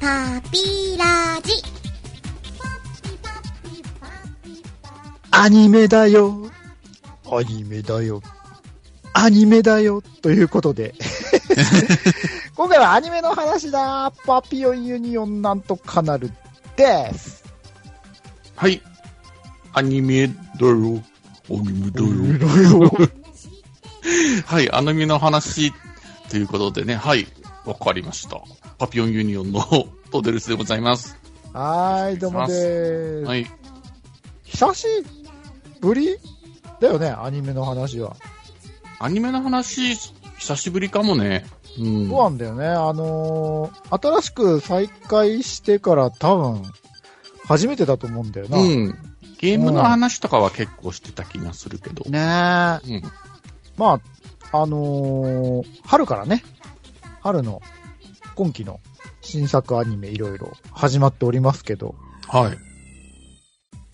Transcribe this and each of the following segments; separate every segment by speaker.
Speaker 1: パピラジ。
Speaker 2: アニメだよ。アニメだよ。アニメだよ。ということで。今回はアニメの話だ。パピオンユニオンなんとかなるです。
Speaker 3: はい。アニメだよ。アニメだよ。はい、アニメの話ということでね、はい、わかりました。パピオンユニオンの トデルスでございます。
Speaker 2: はーい、どうもでーす。
Speaker 3: はい。
Speaker 2: 久しぶりだよね、アニメの話は。
Speaker 3: アニメの話、久しぶりかもね。うん。
Speaker 2: そうなんだよね。あのー新しく再開してから多分、初めてだと思うんだよな。
Speaker 3: うん。ゲームの話とかは結構してた気がするけど。
Speaker 2: ねえ。
Speaker 3: うん。
Speaker 2: まあ、あのー春からね、春の今期の新作アニメいろいろ始まっておりますけど、
Speaker 3: はい。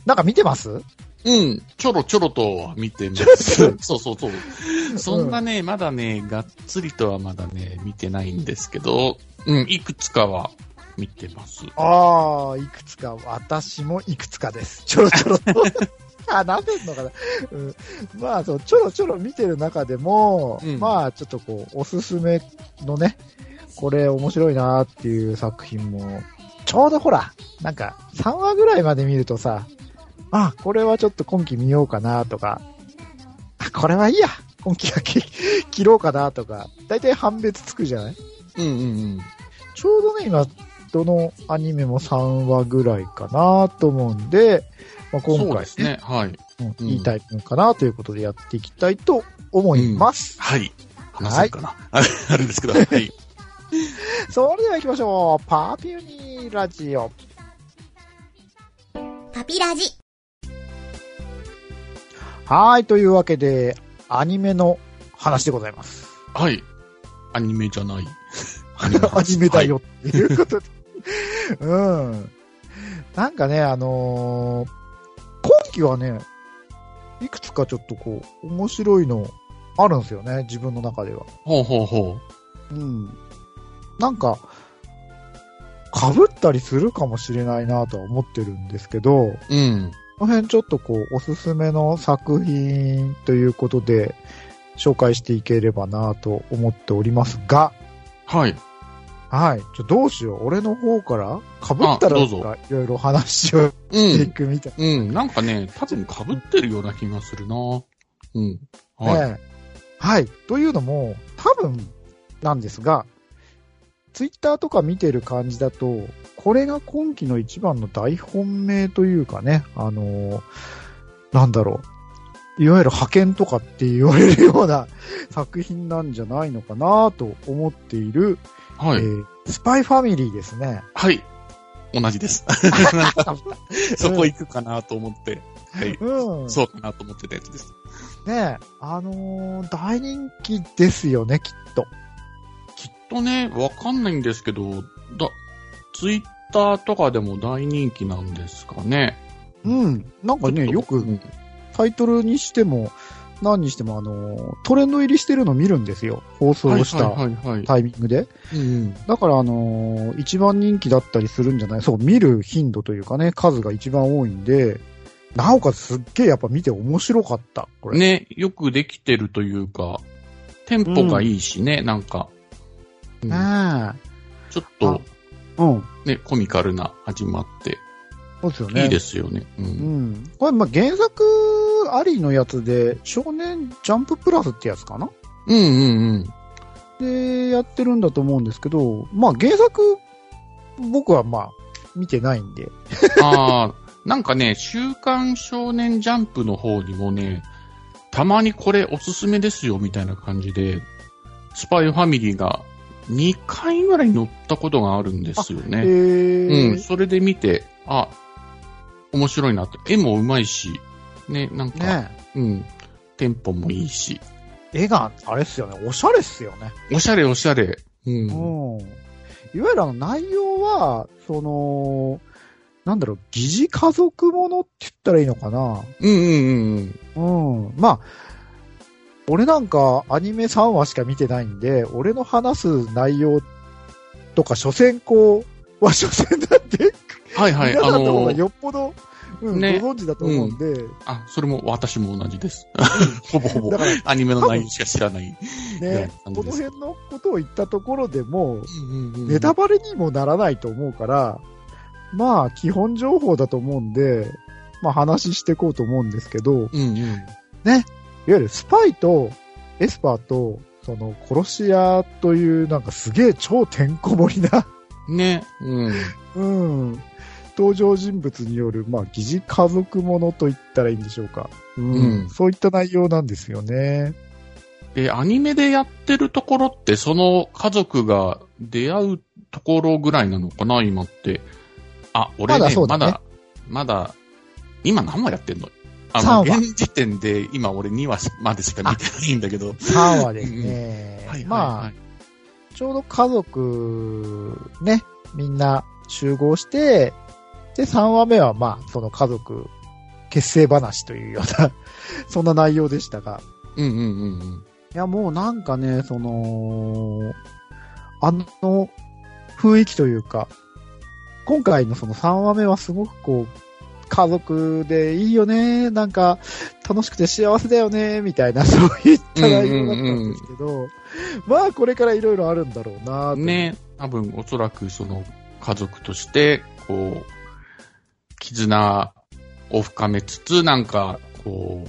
Speaker 2: なんか見てます？
Speaker 3: うん。ちょろちょろとは見てます。そうそうそう。そんなね、まだね、がっつりとはまだね、見てないんですけど、うん、いくつかは見てます。
Speaker 2: ああ、いくつか、私もいくつかです。ちょろちょろと。話せんのかな、うん、まあそう、ちょろちょろ見てる中でも、
Speaker 3: うん。
Speaker 2: まあちょっとこう、おすすめのね、これ面白いなっていう作品も、ちょうどほら、なんか3話ぐらいまで見るとさ、あ、これはちょっと今期見ようかなとか、あ、これはいいや、今期はき 切ろうかなとか、だいたい判別つくじゃない？
Speaker 3: うんうんうん。
Speaker 2: ちょうどね、今、どのアニメも3話ぐらいかなと思うんで、まあ、今
Speaker 3: そう
Speaker 2: 回
Speaker 3: ですね。はい。
Speaker 2: うん
Speaker 3: うん
Speaker 2: いいタイプかなということでやっていきたいと思います。
Speaker 3: はい。話せるかな、あれあれですけど、はい。
Speaker 2: それでは行きましょう。パーピューニーラジオ。
Speaker 1: パピラジ。
Speaker 2: はい、というわけで、アニメの話でございます。
Speaker 3: はい。アニメじゃない。ア
Speaker 2: アニメだよっていうことで。うん。なんかね、あのー今期はね、いくつかちょっとこう、面白いのあるんですよね、自分の中では。
Speaker 3: ほうほうほ
Speaker 2: うん。なんか、被ったりするかもしれないなとは思ってるんですけど、
Speaker 3: う。うん。
Speaker 2: この辺ちょっとこう、おすすめの作品ということで、紹介していければなと思っておりますが、
Speaker 3: はい。
Speaker 2: はい。ちょ、どうしよう。俺の方から被ったらなんかいろいろ話を
Speaker 3: う
Speaker 2: してい
Speaker 3: ん。
Speaker 2: くみたい
Speaker 3: うん。なんかね、多分被ってるような気がするなうん。
Speaker 2: な、
Speaker 3: はい。
Speaker 2: ね。はい。というのも、多分なんですが、ツイッターとか見てる感じだと、これが今期の一番の大本命というかね、あのーなんだろう。いわゆる派遣とかって言われるような作品なんじゃないのかなと思っている、
Speaker 3: はい。
Speaker 2: えースパイファミリーですね。
Speaker 3: はい。同じです。そこ行くかなと思って。はい。
Speaker 2: うん。
Speaker 3: そうかなと思ってたやつです。
Speaker 2: ねあのー大人気ですよね、きっと。
Speaker 3: きっとね、わかんないんですけど、だ、ツイッターとかでも大人気なんですかね。
Speaker 2: うん。なんかね、よく
Speaker 3: うん
Speaker 2: タイトルにしても、何にしても、あのートレンド入りしてるの見るんですよ。放送した。タイミングで。
Speaker 3: うん
Speaker 2: だから、あのー一番人気だったりするんじゃないそう、見る頻度というかね、数が一番多いんで、なおかつすっげえやっぱ見て面白かった、これ。
Speaker 3: ね、よくできてるというか、テンポがいいしね、なんか、うん
Speaker 2: ね
Speaker 3: ちょっと
Speaker 2: え。うん。
Speaker 3: ね、コミカルな始まって、
Speaker 2: そうですよね。
Speaker 3: いいですよね。う。
Speaker 2: うんん。これ、まあ、原作ありのやつで、少年ジャンププラスってやつかな？
Speaker 3: うんうんうん。
Speaker 2: で、やってるんだと思うんですけど、まあ、原作、僕はまあ、見てないんで。
Speaker 3: ああ、なんかね、週刊少年ジャンプの方にもね、たまにこれおすすめですよみたいな感じで、スパイファミリーが2回ぐらい載ったことがあるんですよ
Speaker 2: え
Speaker 3: ね。
Speaker 2: ー
Speaker 3: うん、それで見て、あ、面白いなって。絵もうまいし、ね、なんか、
Speaker 2: ね
Speaker 3: うん、テンポもいいし、
Speaker 2: 絵が、あれっすよね、おしゃれっすよね。
Speaker 3: おしゃれおしゃれ。うん。
Speaker 2: うん。いわゆるあの内容は、その、なんだろう、疑似家族ものって言ったらいいのかな。
Speaker 3: うんうんうん
Speaker 2: うん。まあ、俺なんかアニメ3話しか見てないんで、俺の話す内容とか、所詮こう、は所詮だって、
Speaker 3: はいはい、あ
Speaker 2: 皆さんの方が
Speaker 3: の、
Speaker 2: よっぽど、うん
Speaker 3: ね。
Speaker 2: ご存知だと思うんで、
Speaker 3: あ、それも私も同じです。ほぼほぼ。アニメの内容しか知らない。
Speaker 2: ね、この辺のことを言ったところでも、ネ
Speaker 3: ネ
Speaker 2: タバレにもならないと思うから、まあ、基本情報だと思うんで、まあ話していこうと思うんですけど、いわ
Speaker 3: うん。うん。
Speaker 2: ゆるスパイとエスパーと、その殺し屋というなんかすげえ超てんこ盛りな、
Speaker 3: ね、うん。
Speaker 2: うん、登場人物による、まあ、疑似家族ものと言ったらいいんでしょうか。うん
Speaker 3: うん
Speaker 2: そういった内容なんですよね。
Speaker 3: で、アニメでやってるところって、その家族が出会うところぐらいなのかな、今って。あ、俺ね、
Speaker 2: まだそうだね
Speaker 3: まだ、まだ、今何話やってんの？あ
Speaker 2: 三
Speaker 3: の、
Speaker 2: 話
Speaker 3: 現時点で今俺2話までしか見てないんだけど。
Speaker 2: 3話ですね。
Speaker 3: はいはい
Speaker 2: まあ、
Speaker 3: はい。
Speaker 2: ちょうど家族、ね、みんな集合して、で、3話目はまあ、その家族結成話というような、そんな内容でしたが。
Speaker 3: うんうんうんうん。
Speaker 2: いや、もうなんかね、その、あの雰囲気というか、今回のその3話目はすごくこう、家族でいいよね、なんか楽しくて幸せだよね、みたいな、そういった内容だったんですけど、まあこれからいろいろあるんだろうなと
Speaker 3: ね、多分おそらくその家族として、こう、絆を深めつつ、なんか、こう、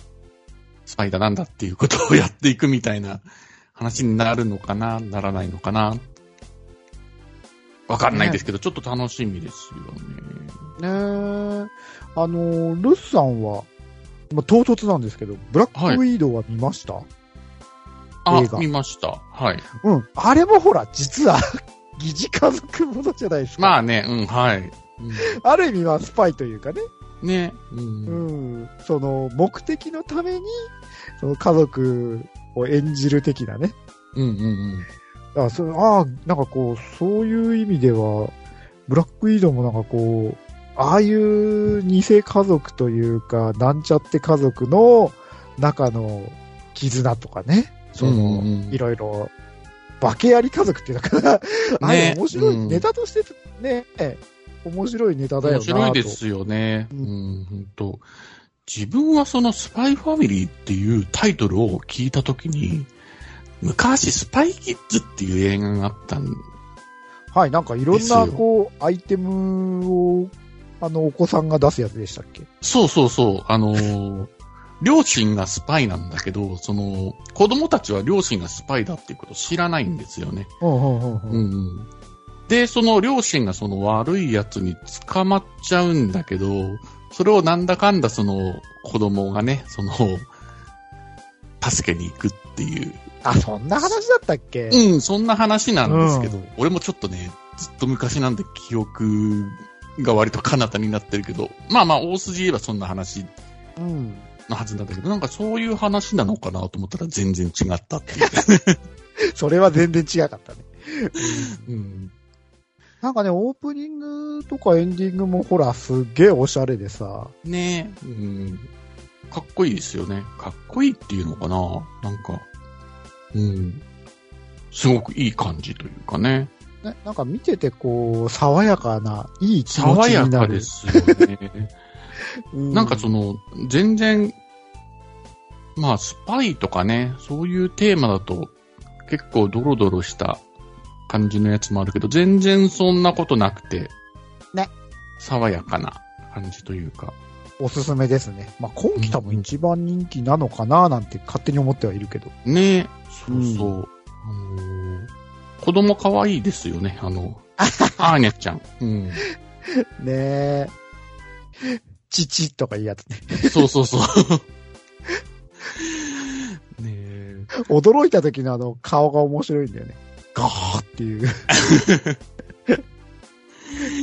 Speaker 3: スパイだなんだっていうことをやっていくみたいな話になるのかな、ならないのかな。わかんないですけど、ちょっと楽しみですよね。
Speaker 2: ねあの、ルスさんは、まあ、唐突なんですけど、ブラックウィードウは見ました、
Speaker 3: あ
Speaker 2: 映画、
Speaker 3: 見ました。はい。
Speaker 2: うん。あれもほら、実は、疑似家族ものじゃないですか。
Speaker 3: まあね、うん、はい。
Speaker 2: ある意味はスパイというかね、
Speaker 3: うん、ね、う。
Speaker 2: うん。ん、その目的のために、その家族を演じる的なね。
Speaker 3: うん、うん、うん。
Speaker 2: あそああ、なんかこう、そういう意味では、ブラックウィードウもなんかこう、ああいう偽家族というか、なんちゃって家族の中の絆とかね、その、
Speaker 3: うんうん
Speaker 2: いろいろ、化けあり家族っていうのかな。あれ面白い、
Speaker 3: うん。
Speaker 2: ネタとしてね、面白いネタだよな
Speaker 3: 面
Speaker 2: と。
Speaker 3: 白いですよね。
Speaker 2: う
Speaker 3: うんん、本当自分はそのスパイファミリーっていうタイトルを聞いたときに、昔スパイキッズっていう映画があったん
Speaker 2: はい、なんかいろんな、こう、アイテムを、あの、お子さんが出すやつでしたっけ？
Speaker 3: そうそうそう、あのー両親がスパイなんだけど、その、子供たちは両親がスパイだっていうことを知らないんですよね。
Speaker 2: うんう。んうん。
Speaker 3: で、その両親がその悪いやつに捕まっちゃうんだけど、それをなんだかんだその子供がね、その、助けに行くっていう。
Speaker 2: あ、そんな話だったっけ？
Speaker 3: うん、そんな話なんですけど、
Speaker 2: う
Speaker 3: 俺もちょっとね、ずっと昔なんで記憶が割と彼方になってるけど、まあまあ大筋言えばそんな話
Speaker 2: うん。
Speaker 3: のはずなんだけど、なんかそういう話なのかなと思ったら全然違ったっていう。
Speaker 2: それは全然違かったね。
Speaker 3: うん、
Speaker 2: なんかね、オープニングとかエンディングもほら、すっげえおしゃれでさ。
Speaker 3: ねえ、うん、かっこいいですよね。かっこいいっていうのかな？なんか、うん。すごくいい感じというかね。
Speaker 2: ね、なんか見ててこう、爽やかな、いい気持
Speaker 3: 爽や
Speaker 2: ちになる。
Speaker 3: かですよね。
Speaker 2: うん
Speaker 3: なんかその、全然、まあ、スパイとかね、そういうテーマだと、結構ドロドロした感じのやつもあるけど、全然そんなことなくて、
Speaker 2: ね。
Speaker 3: 爽やかな感じというか。
Speaker 2: おすすめですね。まあ、今季多分一番人気なのかななんて勝手に思ってはいるけど。
Speaker 3: ねそうそう。あのー子供可愛いですよね、あの、アーニャちゃん。うん。
Speaker 2: ねえ。父とかいうやつね。
Speaker 3: そうそうそう。ねえ。
Speaker 2: 驚いた時のあの顔が面白いんだよね。ガーっていう。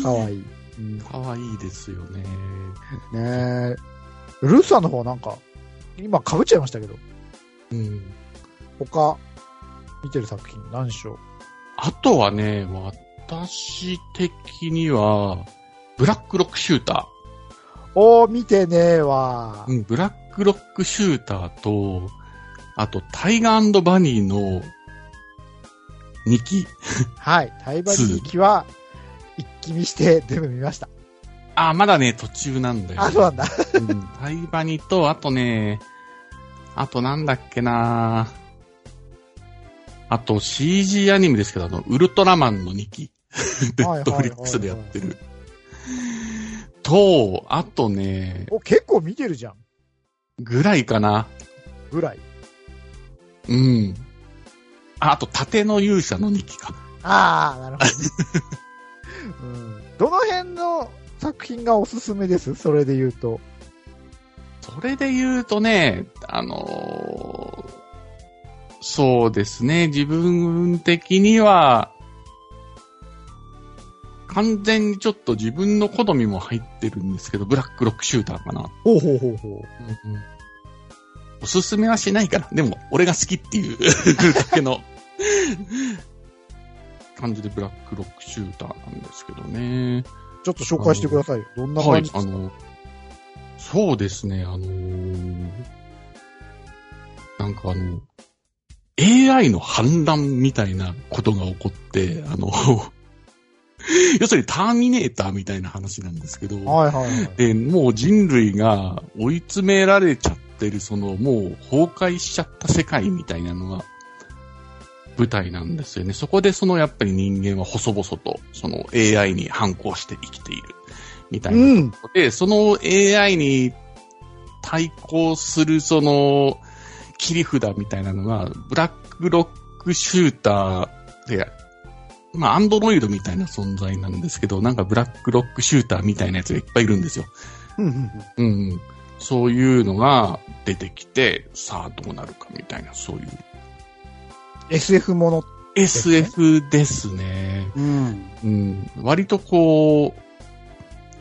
Speaker 2: かわいい。うん
Speaker 3: 可愛いですよね。
Speaker 2: ねえ。ルーさんの方なんか、今被っちゃいましたけど、
Speaker 3: うん。
Speaker 2: 他、見てる作品何でしょう？
Speaker 3: あとはね、私的には、ブラックロックシュータ
Speaker 2: おー、見てねえわ
Speaker 3: ー。。うん、ブラックロックシューターと、あと、タイガーバニーの2期。
Speaker 2: はい。タイバニー機は、一気見して全部見ました。
Speaker 3: あ、まだね、途中なんだよ、
Speaker 2: あ、そうなんだ。
Speaker 3: うん。タイバニと、あとね、あとなんだっけなあと CG アニメですけど、あの、ウルトラマンの2期。ネットフリックスでやってる。と、あとね、
Speaker 2: お、結構見てるじゃん。
Speaker 3: ぐらいかな。
Speaker 2: ぐらい。
Speaker 3: うん。ああと、盾の勇者の2期か。
Speaker 2: ああ、なるほどね。うん。どの辺の作品がおすすめです？それで言うと。
Speaker 3: それで言うとね、あのーそうですね、自分的には、完全にちょっと自分の好みも入ってるんですけど、ブラックロックシューターかな。
Speaker 2: ほうほうほうほ
Speaker 3: おすすめはしないから。でも、俺が好きっていう だけの感じでブラックロックシューターなんですけどね。
Speaker 2: う。ちょっと紹介してくださいよ。どんな
Speaker 3: はい
Speaker 2: 感じ、ですか、
Speaker 3: あの、そうですね、あのーなんかあの、AI の反乱みたいなことが起こって、あの、要するにターミネーターみたいな話なんですけど、
Speaker 2: はいはいはい。
Speaker 3: で、もう人類が追い詰められちゃってる、そのもう崩壊しちゃった世界みたいなのが舞台なんですよね。そこでそのやっぱり人間は細々とその AI に反抗して生きているみたいな
Speaker 2: うん。
Speaker 3: で、その AI に対抗するその切り札みたいなのが、ブラックロックシューターで、まあ、アンドロイドみたいな存在なんですけど、なんかブラックロックシューターみたいなやつがいっぱいいるんですよ。
Speaker 2: うん。
Speaker 3: そういうのが出てきて、さあどうなるかみたいな、そういう。
Speaker 2: SF もの。
Speaker 3: SF ですね。
Speaker 2: うん。
Speaker 3: うん。割とこ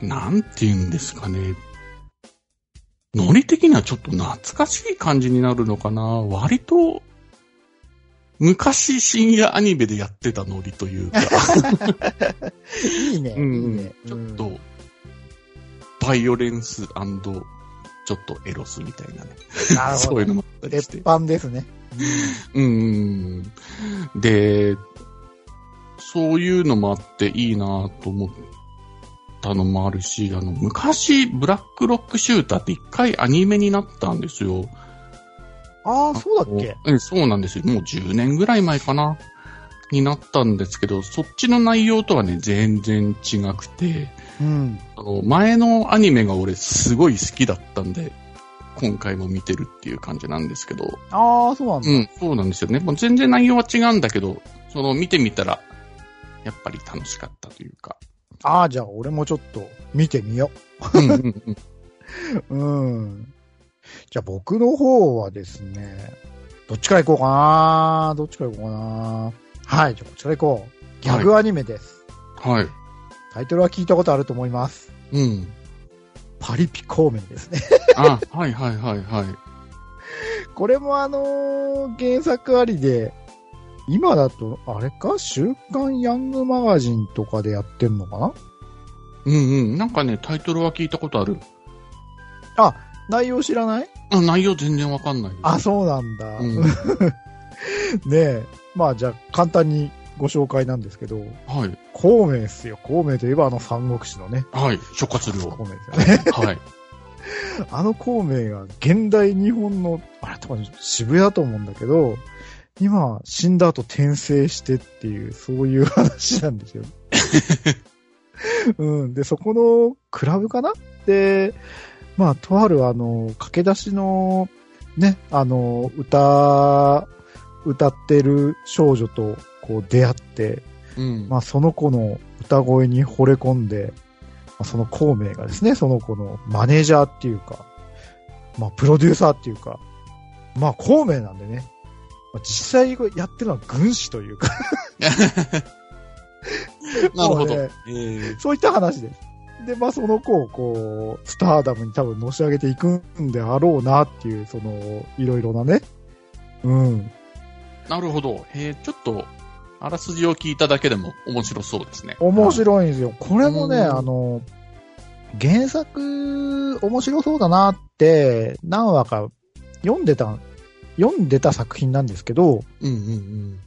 Speaker 3: う、なんて言うんですかね。ノリ的にはちょっと懐かしい感じになるのかな。割と、昔深夜アニメでやってたノリというか、
Speaker 2: いいね。
Speaker 3: うん
Speaker 2: いいね。
Speaker 3: ちょっと、バイオレンスちょっとエロスみたいなね。
Speaker 2: うん、なるほど
Speaker 3: そういう。のもあったりして
Speaker 2: 鉄。板ですね。
Speaker 3: うん。で、そういうのもあっていいなと思ったのもあるし、あの、昔、ブラックロックシューターって一回アニメになったんですよ。
Speaker 2: ああ、そうだっけ？
Speaker 3: うんそうなんですよ。もう10年ぐらい前かな？になったんですけど、そっちの内容とはね、全然違くて、
Speaker 2: うん。
Speaker 3: あの、前のアニメが俺すごい好きだったんで、今回も見てるっていう感じなんですけど、
Speaker 2: ああ、そうなんだ。
Speaker 3: うん、そうなんですよね。もう全然内容は違うんだけど、その見てみたら、やっぱり楽しかったというか。
Speaker 2: ああ、じゃあ俺もちょっと見てみよ
Speaker 3: うんうんうん
Speaker 2: う。うん。じゃあ僕の方はですね、どっちから行こうかなどっちから行こうかなはい、じゃあこちら行こう。ギャグアニメです。
Speaker 3: はい。
Speaker 2: タイトルは聞いたことあると思います。
Speaker 3: うん。
Speaker 2: パリピ孔明ですね。
Speaker 3: あ、はいはいはいはい。
Speaker 2: これもあのー原作ありで、今だと、あれか？週刊ヤングマガジンとかでやってんのかな？
Speaker 3: うんうん。なんかね、タイトルは聞いたことある。
Speaker 2: 内容知らない？
Speaker 3: あ内容全然わかんない。
Speaker 2: あ、そうなんだ。
Speaker 3: うん
Speaker 2: ねえ。まあじゃあ簡単にご紹介なんですけど、
Speaker 3: はい。
Speaker 2: 孔明っすよ。孔明といえばあの三国志のね。
Speaker 3: はい。諸葛亮。
Speaker 2: 孔明ですよね。
Speaker 3: はい。
Speaker 2: あの孔明が現代日本の、あれ多分渋谷だと思うんだけど、今死んだ後転生してっていう、そういう話なんですよ。うん。で、そこのクラブかな？で、まあ、とあるあの、駆け出しの、ね、あの、歌、歌ってる少女とこう出会って、
Speaker 3: うん。
Speaker 2: まあ、その子の歌声に惚れ込んで、まあ、その孔明がですね、その子のマネージャーっていうか、まあ、プロデューサーっていうか、まあ、孔明なんでね、まあ、実際やってるのは軍師というか、
Speaker 3: なるほど。えー
Speaker 2: そういった話です。で、まあ、その子をこう、スターダムに多分のし上げていくんであろうなっていう、その、いろいろなね、うん。
Speaker 3: なるほど。えー、ちょっと、あらすじを聞いただけでも面白そうですね。
Speaker 2: 面白いんですよ。これもね、
Speaker 3: うん
Speaker 2: あの、原作、面白そうだなって、何話か読んでた、読んでた作品なんですけど、
Speaker 3: うんうんうん。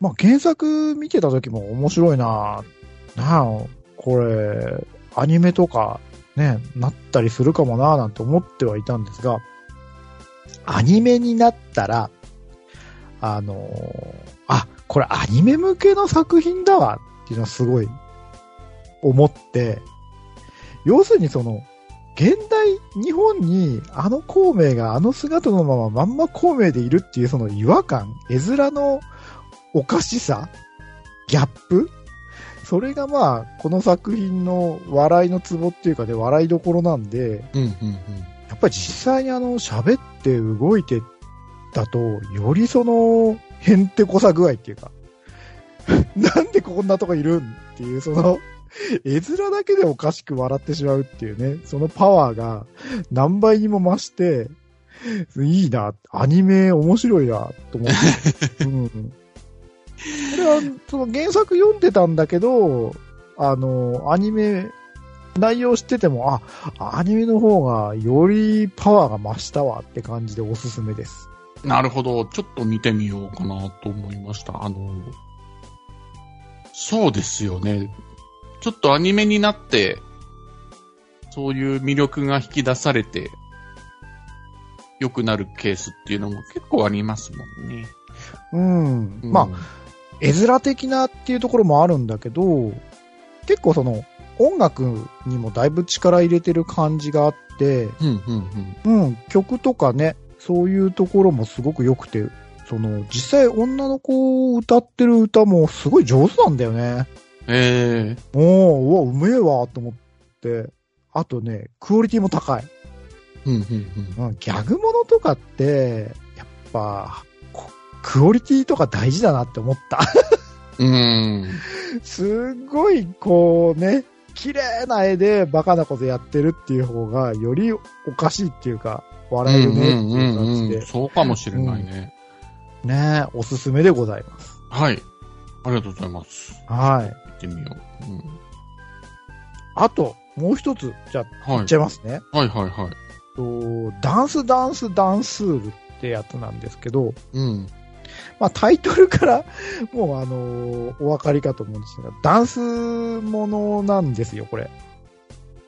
Speaker 2: まあ原作見てた時も面白いななあ、これ、アニメとかね、なったりするかもなぁなんて思ってはいたんですが、アニメになったら、あのーあ、これアニメ向けの作品だわっていうのはすごい思って、要するにその、現代日本にあの孔明があの姿のまままんま孔明でいるっていうその違和感、絵面のおかしさ、ギャップそれがまあ、この作品の笑いのツボっていうかで、笑いどころなんで、
Speaker 3: うん、うん、
Speaker 2: やっぱり実際にあの、喋って動いてだと、よりその、へんてこさ具合っていうか、なんでこんなとこいるんっていう、その、絵面だけでおかしく笑ってしまうっていうね、そのパワーが何倍にも増して、いいな、アニメ面白いな、と思って。うん。これは、その原作読んでたんだけど、あの、アニメ、内容知ってても、あ、アニメの方がよりパワーが増したわって感じでおすすめです。
Speaker 3: うん。なるほど。ちょっと見てみようかなと思いました。あの、そうですよね。ちょっとアニメになって、そういう魅力が引き出されて、良くなるケースっていうのも結構ありますもんね。
Speaker 2: うん。
Speaker 3: うん
Speaker 2: まあ、絵面的なっていうところもあるんだけど、結構その、音楽にもだいぶ力入れてる感じがあって、
Speaker 3: うん、うん、うん。
Speaker 2: うん、曲とかね、そういうところもすごく良くて、その、実際女の子歌ってる歌もすごい上手なんだよね。
Speaker 3: ええ
Speaker 2: おー、うわ、うめえわ、と思って。あとね、クオリティも高い。
Speaker 3: うん、うん、うん。
Speaker 2: うん、ギャグものとかって、やっぱ、こクオリティとか大事だなって思った。
Speaker 3: うん。
Speaker 2: すごい、こうね、綺麗な絵でバカなことやってるっていう方が、よりおかしいっていうか、笑えるねっていう感じで、
Speaker 3: そうかもしれないね。
Speaker 2: ねおすすめでございます。
Speaker 3: はい。ありがとうございます。
Speaker 2: はい。
Speaker 3: 行ってみよう。うん。
Speaker 2: あと、もう一つ、じゃあ、
Speaker 3: はい
Speaker 2: 言っち。ゃいますね。
Speaker 3: はいはいはい。
Speaker 2: とダンスダンスダンスールってやつなんですけど、
Speaker 3: うん。
Speaker 2: まあタイトルから もうあのーお分かりかと思うんですが、ダンスものなんですよ、これ。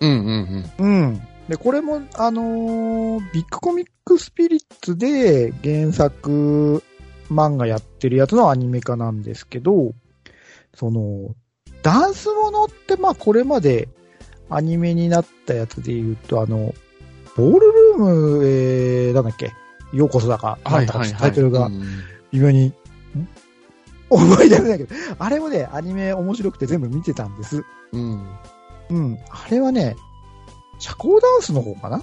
Speaker 3: うんうん
Speaker 2: うん。で、これも、あのービッグコミックスピリッツで原作漫画やってるやつのアニメ化なんですけど、その、ダンスものって、まあこれまでアニメになったやつで言うと、あの、ボールルーム、えー、なんだっけ、ようこそだか、
Speaker 3: うん。はいはいはい。
Speaker 2: タイトルが
Speaker 3: うん
Speaker 2: 微妙に、ん？思い出せないけど、あれもね、アニメ面白くて全部見てたんです。
Speaker 3: うん。
Speaker 2: うん。あれはね、社交ダンスの方かな？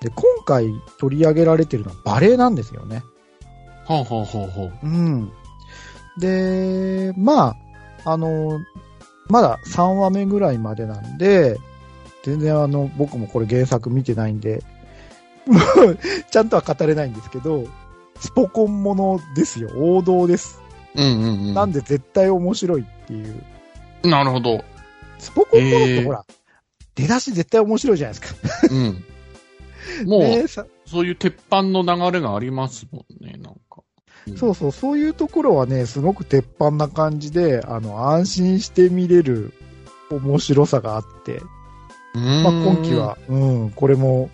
Speaker 2: で、今回取り上げられてるのはバレエなんですよね。
Speaker 3: はあ、はあはあはあ、
Speaker 2: うん。で、まあ、あの、まだ3話目ぐらいまでなんで、全然あの、僕もこれ原作見てないんで、ちゃんとは語れないんですけど、スポコンものですよ。王道です。
Speaker 3: うんうんうん。
Speaker 2: なんで絶対面白いっていう。
Speaker 3: なるほど。
Speaker 2: スポコンものっ
Speaker 3: えー
Speaker 2: てほら、出だし絶対面白いじゃないですか。
Speaker 3: うん。もう、
Speaker 2: ねさ
Speaker 3: そういう鉄板の流れがありますもんね、なんか。うん
Speaker 2: そうそう、そういうところはね、すごく鉄板な感じで、あの、安心して見れる面白さがあって、
Speaker 3: うーん。
Speaker 2: まあ、今期は、うん、これも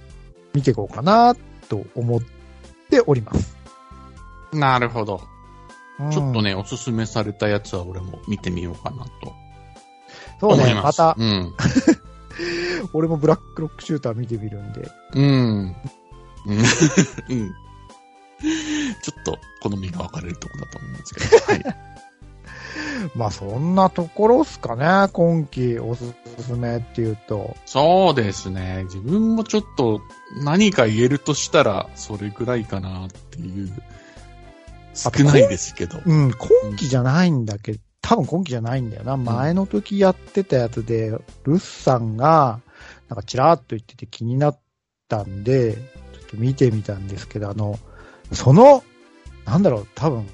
Speaker 2: 見ていこうかな、と思っております。
Speaker 3: なるほど。
Speaker 2: うん
Speaker 3: ちょっと。ね、おすすめされたやつは俺も見てみようかなと
Speaker 2: そうね、
Speaker 3: ま。
Speaker 2: た
Speaker 3: う、ん。
Speaker 2: 俺もブラックロックシューター見てみるんで。
Speaker 3: うん。うん。うん。ちょっと好みが分かれるところだと思うんですけど。はい。
Speaker 2: まあ、そんなところっすかね、今期おすすめっていうと。
Speaker 3: そうですね。自分もちょっと何か言えるとしたら、それぐらいかなっていう。少ないですけど。
Speaker 2: うん、今期じゃないんだけど、多分今期じゃないんだよな。前の時やってたやつで、ルッさんが、なんかチラーっと言ってて気になったんで、ちょっと見てみたんですけど、あの、その、なんだろう、多分、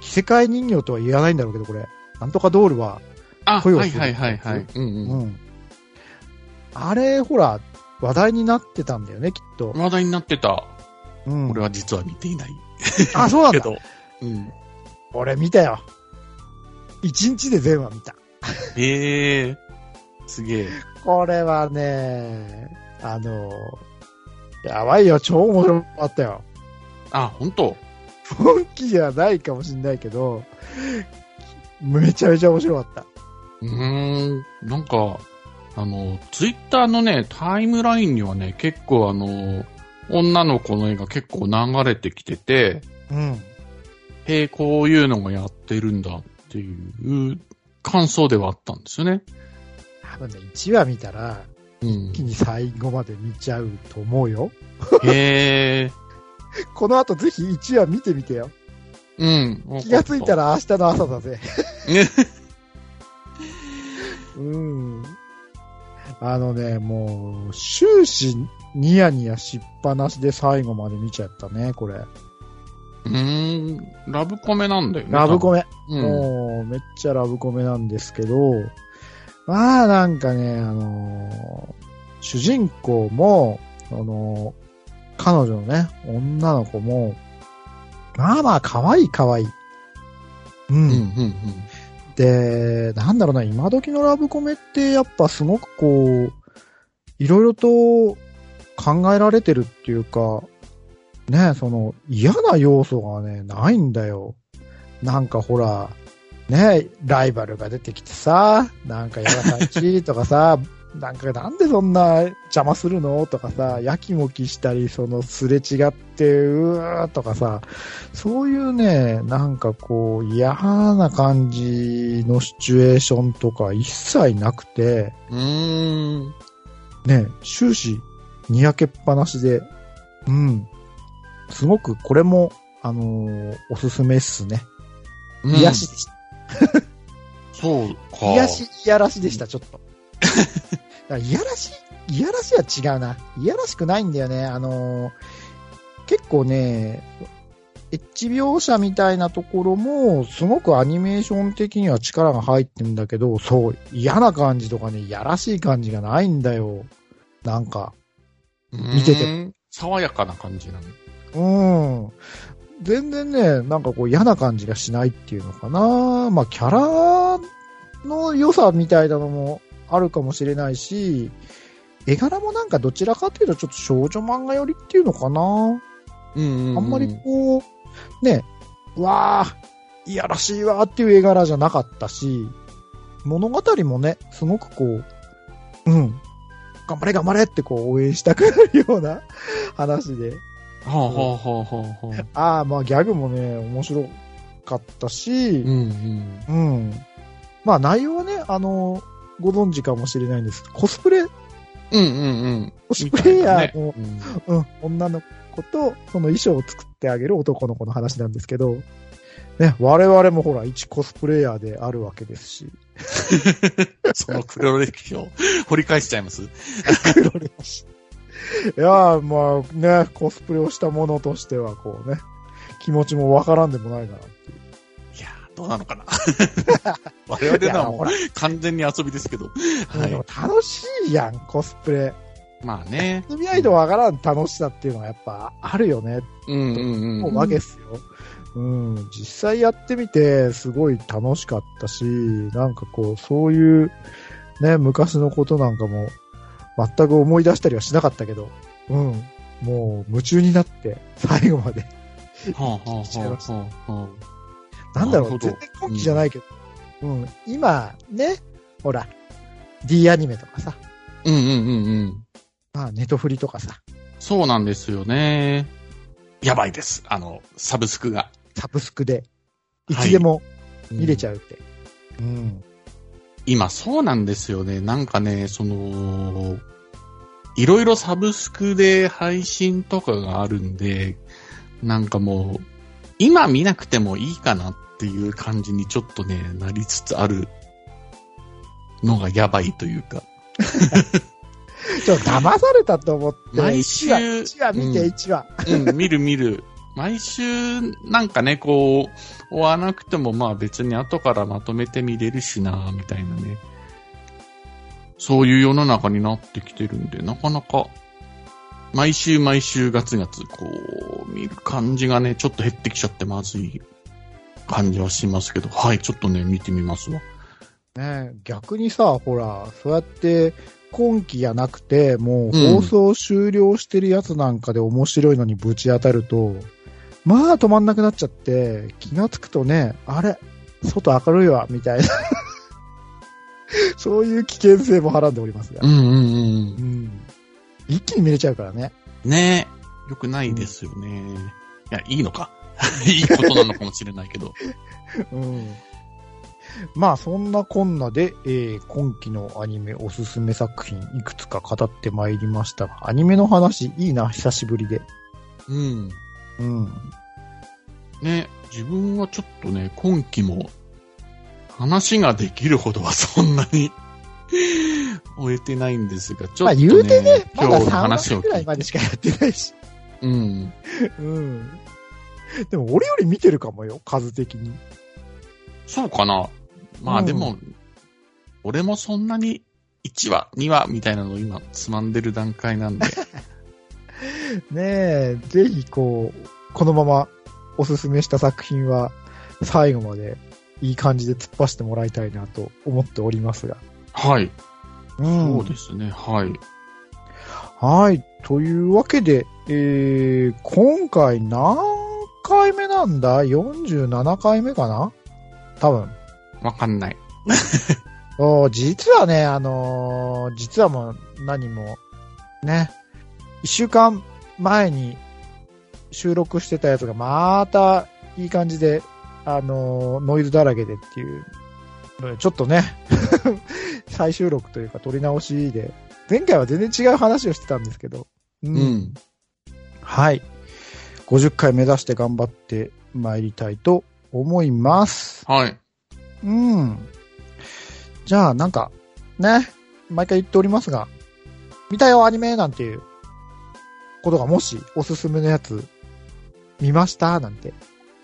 Speaker 2: 着せ替え人形とは言わないんだろうけど、これ、なんとかドールは、
Speaker 3: あ、
Speaker 2: 声をする
Speaker 3: はいはいはいはい。うん
Speaker 2: う
Speaker 3: うん。
Speaker 2: ん。あれ、ほら、話題になってたんだよね、きっと。
Speaker 3: 話題になってた。
Speaker 2: うん。
Speaker 3: 俺は実は見ていない。
Speaker 2: あ、そうなんだ。
Speaker 3: けど。うん。
Speaker 2: 俺見たよ。一日で全話見た。
Speaker 3: ええすげえ。
Speaker 2: これはね、あの、やばいよ、超面白かったよ。
Speaker 3: あ、本当？
Speaker 2: 本気じゃないかもしんないけど、めちゃめちゃ面白かった。
Speaker 3: うーん、なんか、あの、ツイッターのね、タイムラインにはね、結構あの、女の子の絵が結構流れてきてて、
Speaker 2: うん。
Speaker 3: へえ、こういうのがやってるんだっていう感想ではあったんですよね。
Speaker 2: 多分ね、1話見たら、
Speaker 3: うん
Speaker 2: 一気。に最後まで見ちゃうと思うよ。
Speaker 3: へえ、
Speaker 2: この後ぜひ1話見てみてよ。
Speaker 3: うん。
Speaker 2: 気がついた
Speaker 3: ら。
Speaker 2: ら明日の朝だぜ。
Speaker 3: ね
Speaker 2: うん。あのね、もう、終始ニヤニヤしっぱなしで最後まで見ちゃったね、これ。
Speaker 3: うーん、ラブコメなんだよね。
Speaker 2: ラブコメ。
Speaker 3: メ。うん。
Speaker 2: もう、めっちゃラブコメなんですけど、まあなんかね、あのー主人公も、あのー彼女のね、女の子も、まあまあ可愛い可愛い。うん。
Speaker 3: うん、うん、
Speaker 2: で、なんだろうな、今時のラブコメってやっぱすごくこう、いろいろと考えられてるっていうか、ね、その嫌な要素がね、ないんだよ。なんかほら、ね、ライバルが出てきてさ、なんかやらさちとかさ、なんかなんでそんな邪魔するのとかさ、やきもきしたり、そのすれ違って、うーとかさ、そういうね、なんかこう嫌な感じのシチュエーションとか一切なくて、
Speaker 3: うーん。
Speaker 2: ね、終始にやけっぱなしで、うん。すごくこれも、あのーおすすめっすね。
Speaker 3: うん
Speaker 2: 癒しでした。
Speaker 3: そうか。
Speaker 2: 癒し、いやらしでした、ちょっと。いやらしい、いやらしは違うな。いやらしくないんだよね。あのー結構ね、エッジ描写みたいなところも、すごくアニメーション的には力が入ってるんだけど、そう、嫌な感じとかね、いやらしい感じがないんだよ。なんか。見てて
Speaker 3: て。爽やかな感じなの。
Speaker 2: うん。全然ね、なんかこう嫌な感じがしないっていうのかな。まあ、キャラの良さみたいなのもあるかもしれないし、絵柄もなんかどちらかっていうとちょっと少女漫画寄りっていうのかな。
Speaker 3: うんうん、うん。
Speaker 2: あんまりこう、ね、うわあ、いやらしいわーっていう絵柄じゃなかったし、物語もね、すごくこう、うん、頑張れ頑張れってこう応援したくなるような話で、
Speaker 3: はあ、はあはあはあはあ。
Speaker 2: ああ、まあギャグもね、面白かったし
Speaker 3: う、んうん。
Speaker 2: うん。まあ内容はね、あの、ご存知かもしれないんです。コスプレ、
Speaker 3: うんうんうん。
Speaker 2: コスプレイヤーの、
Speaker 3: うん
Speaker 2: うん、女の子と、その衣装を作ってあげる男の子の話なんですけど、ね、我々もほら、一コスプレイヤーであるわけですし、
Speaker 3: その黒歴史を掘り返しちゃいます？
Speaker 2: 黒歴史。いやー、まあね、コスプレをした者としては、こうね、気持ちもわからんでもないかなっていう。
Speaker 3: いやー、どうなのかな 我々のはもう完全に遊びですけど。はい
Speaker 2: でも。楽しいやん、コスプレ。
Speaker 3: まあね。
Speaker 2: 見ないとわからん楽しさっていうのはやっぱあるよね、
Speaker 3: うんうんうん。
Speaker 2: もうわけっすよ。うん、実際やってみて、すごい楽しかったし、なんかこう、そういう、ね、昔のことなんかも、全く思い出したりはしなかったけど、うん、もう夢中になって、最後まで。
Speaker 3: はあはあはあはあ。
Speaker 2: なんだろう、全然今期じゃないけど、うん、今、ね、ほら、D アニメとかさ、
Speaker 3: うんうんうんうん。
Speaker 2: まあ、ネトフリとかさ、
Speaker 3: そうなんですよね。やばいです。あの、サブスクが。
Speaker 2: サブスクで、いつでも見れち
Speaker 3: ゃう。
Speaker 2: ゃうって。うん。
Speaker 3: 今そうなんですよね。なんかね、その、いろいろサブスクで配信とかがあるんで、なんかもう、今見なくてもいいかなっていう感じにちょっとね、なりつつあるのがやばいというか。
Speaker 2: ちょっと騙されたと思って、
Speaker 3: 毎週
Speaker 2: 1話、1話見て、
Speaker 3: うん
Speaker 2: 1話。
Speaker 3: うん、見る見る。毎週、なんかね、こう、追わなくてもまあ別に後からまとめて見れるしな、みたいなね。そういう世の中になってきてるんで、なかなか、毎週毎週ガツガツ、こう、見る感じがね、ちょっと減ってきちゃってまずい感じはしますけど、はい、ちょっとね、見てみますわ。
Speaker 2: ね逆にさ、ほら、そうやって今期やなくて、もう放送終了してるやつなんかで面白いのにぶち当たると、まあ止まんなくなっちゃって、気がつくとね、あれ、外明るいわ、みたいな。そういう危険性もはらんでおりますが。
Speaker 3: うんうんうん。
Speaker 2: うん。一気に見れちゃうからね。
Speaker 3: ねよくないですよね。いや、いいのか？いいことなのかもしれないけど。
Speaker 2: うん。まあ、そんなこんなで、えー今期のアニメおすすめ作品いくつか語ってまいりましたが、アニメの話いいな、久しぶりで。
Speaker 3: うん。
Speaker 2: うん。
Speaker 3: ね、自分はちょっとね、今期も話ができるほどはそんなに 終えてないんですが、ちょっと、ね、
Speaker 2: まあ、言うてね、
Speaker 3: 今日の
Speaker 2: 3
Speaker 3: 話を
Speaker 2: 話ぐらい
Speaker 3: 聞いて。
Speaker 2: までしかやってないし。
Speaker 3: うん。
Speaker 2: うん。でも、俺より見てるかもよ、数的に。
Speaker 3: そうかな。まあ
Speaker 2: うん
Speaker 3: でも、俺もそんなに1話、2話みたいなのを今つまんでる段階なんで。
Speaker 2: ねえ、ぜひこう、このままおすすめした作品は最後までいい感じで突っ走ってもらいたいなと思っておりますが。
Speaker 3: はい。
Speaker 2: うん
Speaker 3: そうですね。はい。
Speaker 2: はい。というわけで、えー、今回何回目なんだ ?47 回目かな？多分。
Speaker 3: わかんない。
Speaker 2: 実はね、あのー実はもう何も、ね、一週間前に収録してたやつがまたいい感じで、あのーノイズだらけでっていう、ちょっとね、再収録というか撮り直しで、前回は全然違う話をしてたんですけど、う
Speaker 3: うん。
Speaker 2: はい。50回目指して頑張って参りたいと思います。
Speaker 3: はい。
Speaker 2: うん。じゃあ、なんか、ね、毎回言っておりますが、見たよ、アニメなんていうことがもしおすすめのやつ見ました？なんて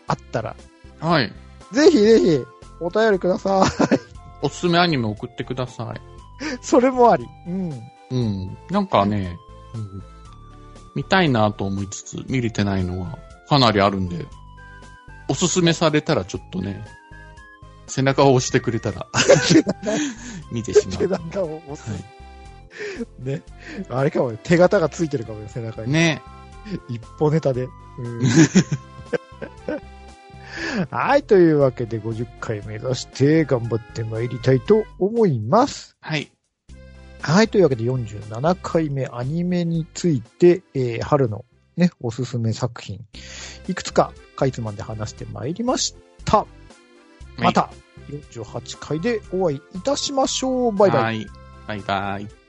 Speaker 2: あったら、
Speaker 3: はい。
Speaker 2: ぜひぜひお便りください。
Speaker 3: おすすめアニメ送ってください。
Speaker 2: それもあり。うん。
Speaker 3: うん。なんかね、うん、見たいなと思いつつ、見れてないのはかなりあるんで、おすすめされたらちょっとね、背中を押してくれたら、見てしま
Speaker 2: 背
Speaker 3: う。
Speaker 2: 中を押す。
Speaker 3: は
Speaker 2: ね。あれかもよ手形がついてるかもよ、背中
Speaker 3: い、
Speaker 2: に。
Speaker 3: ね。
Speaker 2: 一歩ネタで。うん はい。というわけで50回目指して頑張って参りたいと思います。
Speaker 3: はい。
Speaker 2: はい。というわけで47回目アニメについて、えー春のね、おすすめ作品、いくつかかいつまんで話して参りました。また、48回でお会いいたしましょう。バイバイ。
Speaker 3: はい。バイバイ。